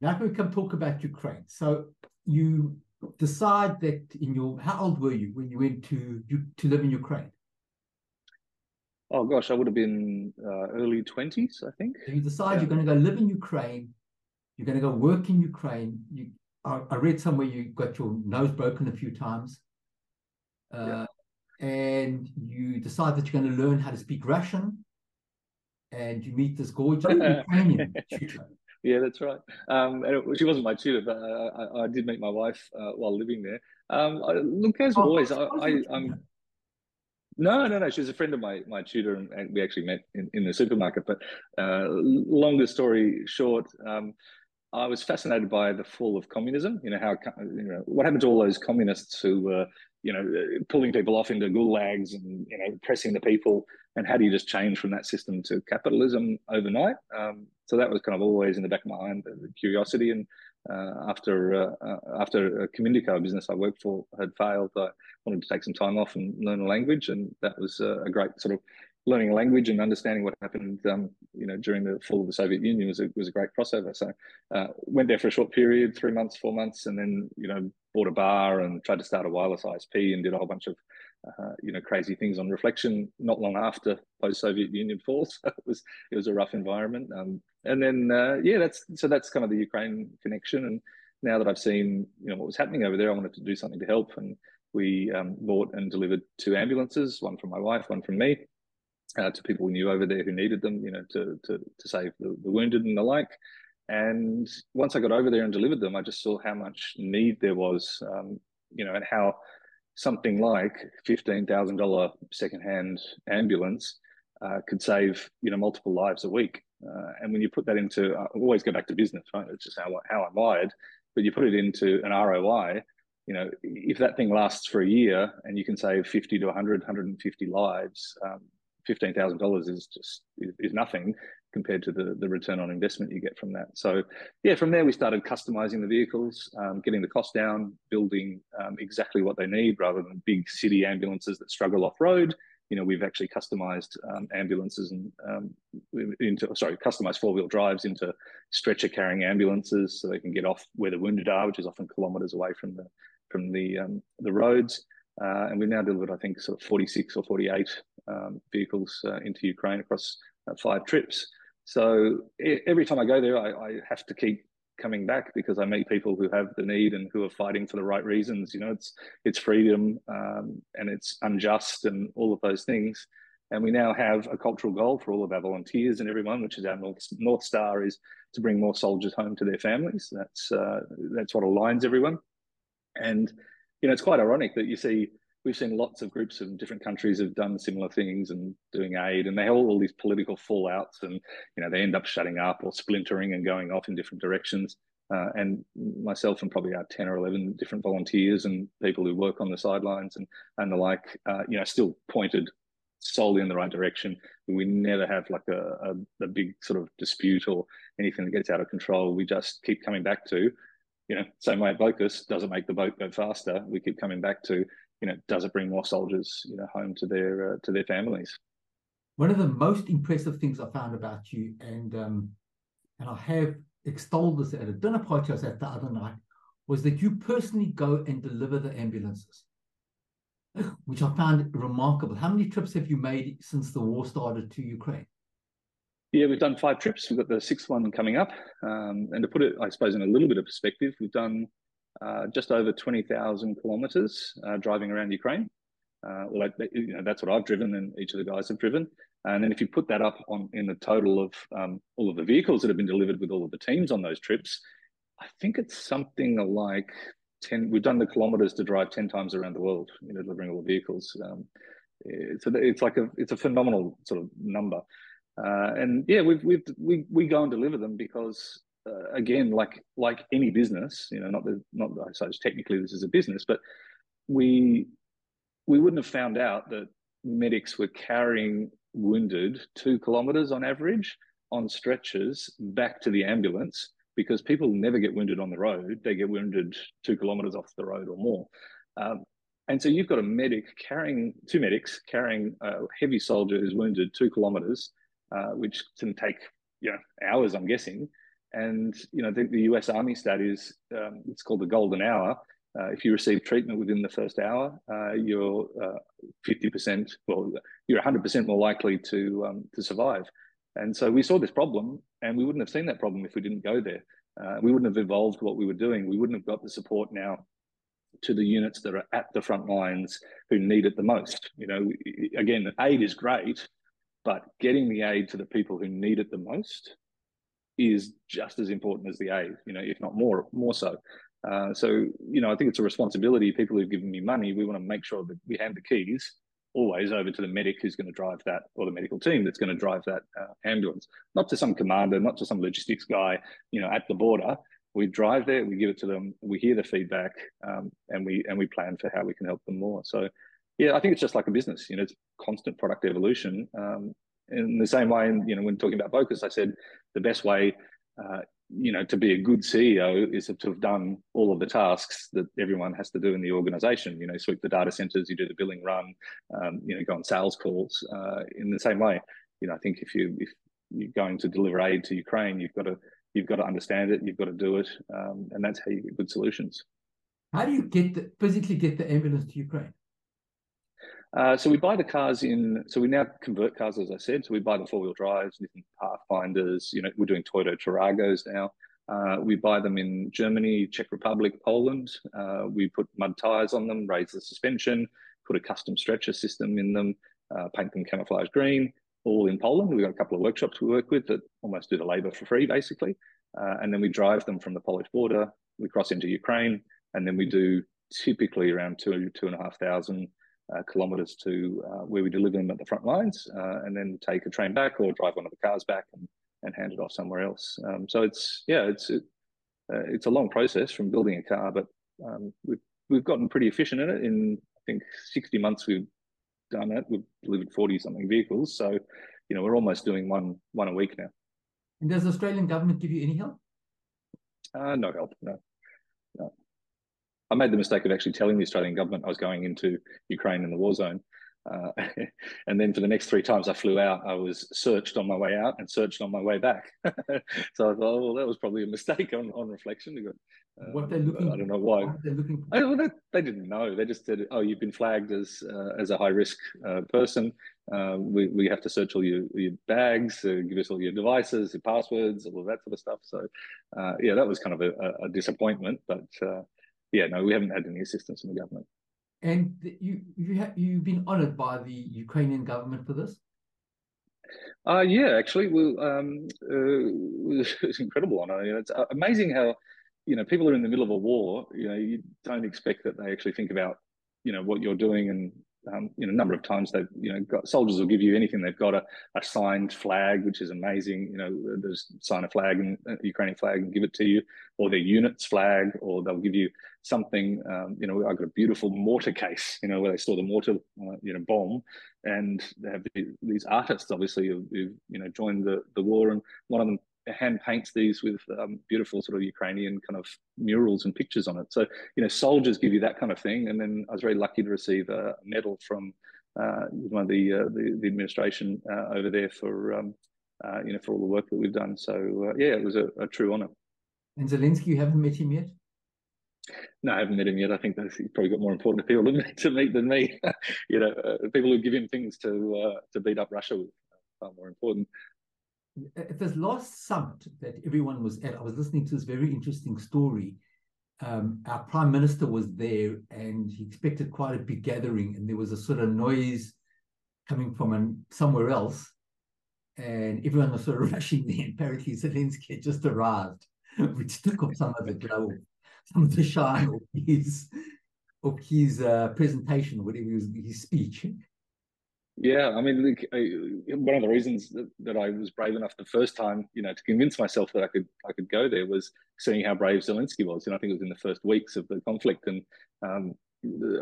Now can we come talk about Ukraine. So you decide that in your how old were you when you went to you to live in Ukraine? Oh gosh, I would have been uh, early twenties, I think. So you decide yeah. you're going to go live in Ukraine. You're going to go work in Ukraine. You, I, I read somewhere you got your nose broken a few times, uh, yeah. and you decide that you're going to learn how to speak Russian. And you meet this gorgeous Ukrainian tutor. Yeah, that's right. Um, and it, she wasn't my tutor, but I, I, I did meet my wife uh, while living there. Um, I, look, as oh, always, I, I, am no, no, no. She's a friend of my my tutor, and we actually met in, in the supermarket. But uh, longer story short, um, I was fascinated by the fall of communism. You know how you know what happened to all those communists who were you know pulling people off into gulags and you know pressing the people, and how do you just change from that system to capitalism overnight? Um, so that was kind of always in the back of my mind, the curiosity. And uh, after uh, after a Communico business I worked for had failed, I wanted to take some time off and learn a language, and that was a great sort of learning language and understanding what happened, um, you know, during the fall of the Soviet Union was a, was a great crossover. So uh, went there for a short period, three months, four months, and then you know bought a bar and tried to start a wireless ISP and did a whole bunch of uh, you know crazy things on reflection. Not long after post Soviet Union fall, so it was it was a rough environment. Um, and then uh, yeah, that's so that's kind of the Ukraine connection. And now that I've seen you know what was happening over there, I wanted to do something to help. And we um, bought and delivered two ambulances, one from my wife, one from me, uh, to people we knew over there who needed them, you know, to to to save the, the wounded and the like. And once I got over there and delivered them, I just saw how much need there was, um, you know, and how something like fifteen thousand dollar secondhand ambulance uh, could save you know multiple lives a week. Uh, and when you put that into, I always go back to business, right? It's just how how I'm wired. But you put it into an ROI. You know, if that thing lasts for a year and you can save 50 to 100, 150 lives, um, $15,000 is just is, is nothing compared to the, the return on investment you get from that. So, yeah, from there we started customizing the vehicles, um, getting the cost down, building um, exactly what they need rather than big city ambulances that struggle off road. You know, we've actually customized um, ambulances and um, into sorry, customized four wheel drives into stretcher carrying ambulances so they can get off where the wounded are, which is often kilometers away from the from the um, the roads. Uh, and we've now delivered, I think, sort of 46 or 48 um, vehicles uh, into Ukraine across uh, five trips. So every time I go there, I, I, have to keep coming back because I meet people who have the need and who are fighting for the right reasons. You know, it's it's freedom um, and it's unjust and all of those things. And we now have a cultural goal for all of our volunteers and everyone, which is our north, north star, is to bring more soldiers home to their families. That's uh, that's what aligns everyone. And you know, it's quite ironic that you see we've seen lots of groups in different countries have done similar things and doing aid, and they have all, these political fallouts, and you know they end up shutting up or splintering and going off in different directions. Uh, and myself and probably our 10 or 11 different volunteers and people who work on the sidelines and, and the like, uh, you know, still pointed solely in the right direction. We never have like a, a, a, big sort of dispute or anything that gets out of control. We just keep coming back to, you know, same way at doesn't make the boat go faster? We keep coming back to, you know, does it bring more soldiers, you know, home to their uh, to their families? One of the most impressive things I found about you, and um, and I have extolled this at a dinner party I was at the other night, was that you personally go and deliver the ambulances, which I found remarkable. How many trips have you made since the war started to Ukraine? Yeah, we've done five trips. We've got the sixth one coming up. Um, and to put it, I suppose, in a little bit of perspective, we've done uh, just over 20,000 kilometers uh, driving around Ukraine. Uh, well, you know, that's what I've driven and each of the guys have driven. And then if you put that up on in the total of um, all of the vehicles that have been delivered with all of the teams on those trips, I think it's something like 10, we've done the kilometers to drive 10 times around the world, you know, delivering all the vehicles. Um, it's, a, it's like a, it's a phenomenal sort of number. Uh, and yeah, we've, we've, we, we go and deliver them because uh, again, like like any business, you know, not the not I suppose technically this is a business, but we we wouldn't have found out that medics were carrying wounded two kilometers on average on stretchers back to the ambulance because people never get wounded on the road; they get wounded two kilometers off the road or more. Um, and so you've got a medic carrying two medics carrying a heavy soldier who's wounded two kilometers, uh, which can take you know hours, I'm guessing And you know, the, the US Army stat is um, it's called the golden hour. Uh, if you receive treatment within the first hour, uh, you're uh, fifty percent, well, you're hundred percent more likely to um, to survive. And so we saw this problem, and we wouldn't have seen that problem if we didn't go there. Uh, we wouldn't have evolved what we were doing. We wouldn't have got the support now to the units that are at the front lines who need it the most. You know, again, aid is great, but getting the aid to the people who need it the most is just as important as the aid. You know, if not more, more so. Uh, so, you know, I think it's a responsibility. People who've given me money, we want to make sure that we hand the keys always over to the medic who's going to drive that, or the medical team that's going to drive that uh, ambulance, not to some commander, not to some logistics guy, you know, at the border we drive there, we give it to them, we hear the feedback, um, and we and we plan for how we can help them more. So, yeah, I think it's just like a business. You know, it's constant product evolution. Um, in the same way, you know, when talking about focus, I said the best way, uh, you know, to be a good CEO is to have done all of the tasks that everyone has to do in the organization. You know, sweep the data centers, you do the billing run, um, you know, go on sales calls. Uh, in the same way, you know, I think if you if you're going to deliver aid to Ukraine, you've got to you've got to understand it, you've got to do it, um, and that's how you get good solutions. How do you get the, physically get the ambulance to Ukraine? Uh, so we buy the cars in. So we now convert cars, as I said. So we buy the four wheel drives, different Pathfinders. You know, we're doing Toyota Taragos now. Uh, we buy them in Germany, Czech Republic, Poland. Uh, we put mud tires on them, raise the suspension, put a custom stretcher system in them, uh, paint them camouflage green all in Poland. We've got a couple of workshops we work with that almost do the labor for free, basically. Uh, and then we drive them from the Polish border, we cross into Ukraine, and then we do typically around two, two and a half thousand uh, kilometers to uh, where we deliver them at the front lines, uh, and then take a train back or drive one of the cars back and, and hand it off somewhere else. Um, so it's, yeah, it's, it, uh, it's a long process from building a car, but um, we've, we've gotten pretty efficient in it. In, I think, 60 months, we've done it. We've delivered 40 something vehicles. So, you know, we're almost doing one one a week now. And does the Australian government give you any help? Uh, no help, no. no. I made the mistake of actually telling the Australian government I was going into Ukraine in the war zone. Uh, and then for the next three times I flew out, I was searched on my way out and searched on my way back. so I thought, oh, well, that was probably a mistake on, on reflection. Uh, what they're looking, I don't know why. Looking. I, well, they, they, didn't know. They just said, "Oh, you've been flagged as uh, as a high risk uh, person. Um, we we have to search all your your bags, uh, give us all your devices, your passwords, all of that sort of stuff." So, uh, yeah, that was kind of a, a disappointment. But uh, yeah, no, we haven't had any assistance from the government. And you you have you've been honoured by the Ukrainian government for this. Uh, yeah, actually, well, um, uh, it's incredible honor. You know, it's amazing how you know people are in the middle of a war. You know, you don't expect that they actually think about you know what you're doing and um, you know, a number of times they've, you know, got soldiers will give you anything. They've got a, a signed flag, which is amazing. You know, there's sign a flag and a uh, Ukrainian flag and give it to you, or their unit's flag, or they'll give you something. Um, you know, I've got a beautiful mortar case, you know, where they store the mortar, uh, you know, bomb, and they have these artists, obviously, who've, who've you know joined the the war, and one of them hand paints these with um, beautiful sort of Ukrainian kind of murals and pictures on it. So, you know, soldiers give you that kind of thing. And then I was very lucky to receive a medal from uh, one of the, uh, the, the, administration uh, over there for, um, uh, you know, for all the work that we've done. So, uh, yeah, it was a, a, true honor. And Zelensky, you haven't met him yet? No, I haven't met him yet. I think that he's probably got more important people to meet than me. you know, uh, people who give him things to to beat up Russia with far more important at this last summit that everyone was at, I was listening to this very interesting story. Um, our prime minister was there and he expected quite a big gathering, and there was a sort of noise coming from an, somewhere else. And everyone was sort of rushing there. Apparently, Zelensky had just arrived, which took off some of the glow, some of the shine of his of his uh, presentation, whatever was his speech. Yeah, I mean, one of the reasons that, that I was brave enough the first time, you know, to convince myself that I could I could go there was seeing how brave Zelensky was. And I think it was in the first weeks of the conflict, and um,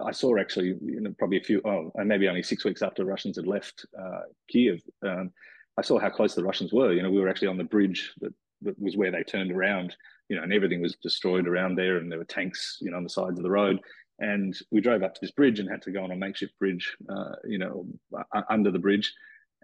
I saw actually, you know, probably a few, oh, maybe only six weeks after Russians had left uh, Kiev, um, I saw how close the Russians were. You know, we were actually on the bridge that, that was where they turned around, you know, and everything was destroyed around there, and there were tanks, you know, on the sides of the road and we drove up to this bridge and had to go on a makeshift bridge, uh, you know, under the bridge.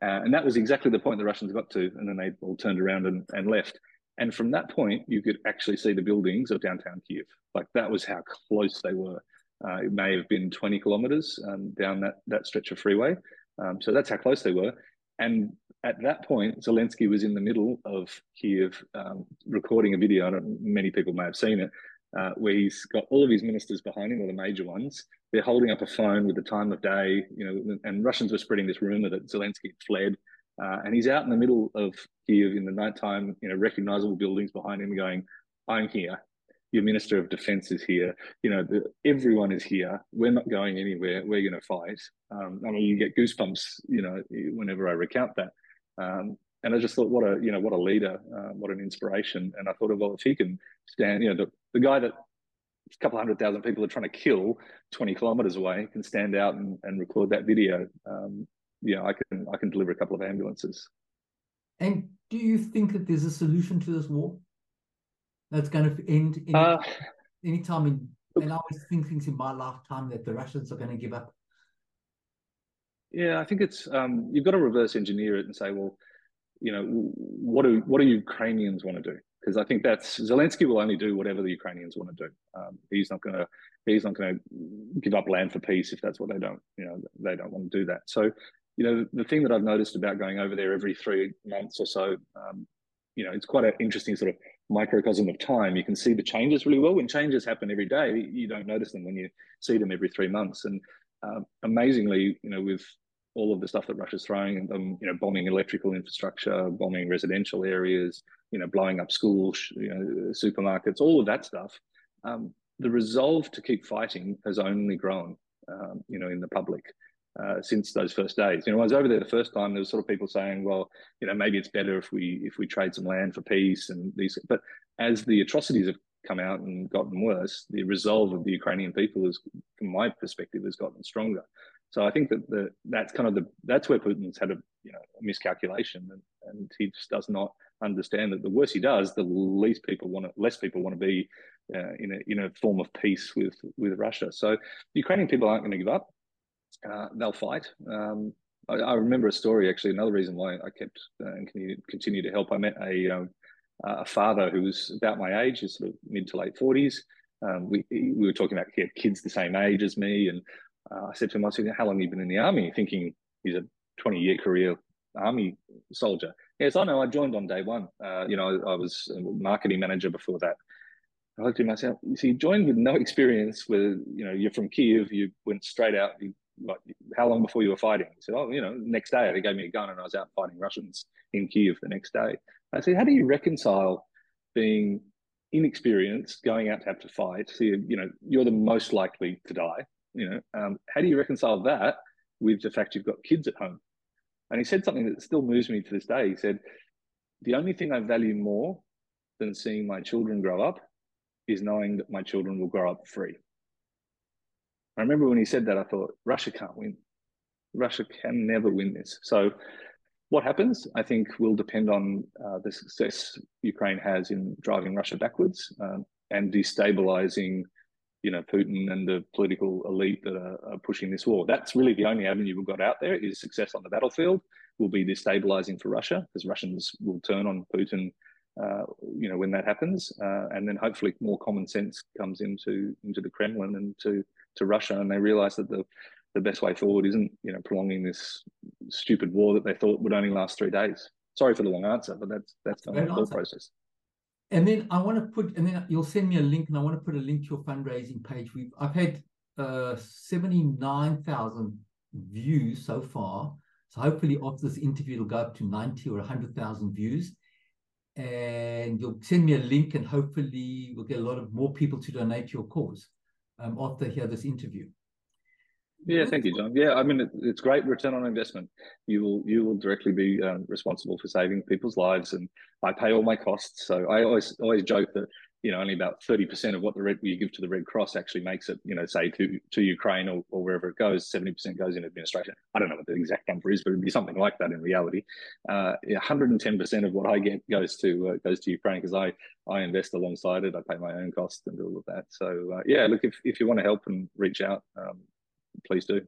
Uh, and that was exactly the point the Russians got to, and then they all turned around and, and left. And from that point, you could actually see the buildings of downtown Kiev. Like that was how close they were. Uh, it may have been 20 kilometers um, down that, that stretch of freeway. Um, so that's how close they were. And at that point, Zelensky was in the middle of Kiev um, recording a video. many people may have seen it, uh, where he's got all of his ministers behind him, or the major ones. They're holding up a phone with the time of day, you know, and Russians were spreading this rumor that Zelensky fled. Uh, and he's out in the middle of Kiev in the nighttime, you know, recognizable buildings behind him going, I'm here your minister of defense is here. You know, the, everyone is here. We're not going anywhere. We're going to fight. Um, I mean, you get goosebumps, you know, whenever I recount that. Um, and I just thought, what a, you know, what a leader, uh, what an inspiration. And I thought, well, if he can stand, you know, the, the guy that a couple hundred thousand people are trying to kill 20 kilometers away can stand out and, and record that video. Um, yeah, I can, I can deliver a couple of ambulances. And do you think that there's a solution to this war? that's going to end any, uh, anytime in and I always think things in my lifetime that the Russians are going to give up. Yeah, I think it's um, you've got to reverse engineer it and say, well, you know, what do what do Ukrainians want to do? Because I think that's Zelensky will only do whatever the Ukrainians want to do. Um, he's not going to he's not going to give up land for peace if that's what they don't you know they don't want to do that. So you know the thing that I've noticed about going over there every three months or so, um, you know, it's quite an interesting sort of microcosm of time, you can see the changes really well. When changes happen every day, you don't notice them when you see them every three months. And um, amazingly, you know, with all of the stuff that Russia's throwing, them, you know, bombing electrical infrastructure, bombing residential areas, you know, blowing up schools, you know, supermarkets, all of that stuff. Um, the resolve to keep fighting has only grown, um, you know, in the public uh, since those first days. You know, I was over there the first time. There was sort of people saying, "Well, you know, maybe it's better if we if we trade some land for peace." And these, but as the atrocities have come out and gotten worse, the resolve of the Ukrainian people is, from my perspective, has gotten stronger. So I think that the that's kind of the that's where Putin's had a you know a miscalculation, and, and he just does not understand that the worse he does, the least people want to, less people want to be uh, in a in a form of peace with with Russia. So the Ukrainian people aren't going to give up uh, they'll fight. Um, I, I, remember a story actually. Another reason why I kept uh, and continue, to help. I met a um, a father who was about my age, his sort of mid to late forties. Um, we we were talking about he had kids the same age as me, and uh, I said to him, "I said, how long have you been in the army?" Thinking he's a twenty year career army soldier. Yes, I know. I joined on day one. Uh, you know, I, I, was a marketing manager before that. I looked at myself. You see, you joined with no experience. With you know, you're from Kiev. You went straight out. You like, how long before you were fighting? He said, oh, you know, next day they gave me a gun and I was out fighting Russians in Kiev the next day. I said, how do you reconcile being inexperienced, going out to have to fight? So, you, you know, you're the most likely to die. You know, um, how do you reconcile that with the fact you've got kids at home? And he said something that still moves me to this day. He said, the only thing I value more than seeing my children grow up is knowing that my children will grow up free. I remember when he said that, I thought Russia can't win. Russia can never win this. So, what happens, I think, will depend on uh, the success Ukraine has in driving Russia backwards um, and destabilizing, you know, Putin and the political elite that are, are, pushing this war. That's really the only avenue we've got out there is success on the battlefield will be destabilizing for Russia because Russians will turn on Putin, uh, you know, when that happens, uh, and then hopefully more common sense comes into into the Kremlin and to to Russia, and they realize that the the best way forward isn't you know prolonging this stupid war that they thought would only last three days. Sorry for the long answer, but that's that's the whole process. And then I want to put, and then you'll send me a link, and I want to put a link to your fundraising page. We've I've had uh, seventy nine thousand views so far. So hopefully after this interview, it'll go up to 90 or 100,000 views. And you'll send me a link and hopefully we'll get a lot of more people to donate to your cause um, after hear this interview. Yeah, thank you, John. Yeah, I mean, it, it's great return on investment. You will you will directly be um, responsible for saving people's lives, and I pay all my costs. So I always always joke that you know only about thirty percent of what the red you give to the Red Cross actually makes it. You know, say to to Ukraine or, or wherever it goes, seventy percent goes in administration. I don't know what the exact number is, but it'd be something like that in reality. Uh, one hundred and ten percent of what I get goes to uh, goes to Ukraine because I I invest alongside it. I pay my own costs and all of that. So uh, yeah, look if if you want to help and reach out. Um, please do.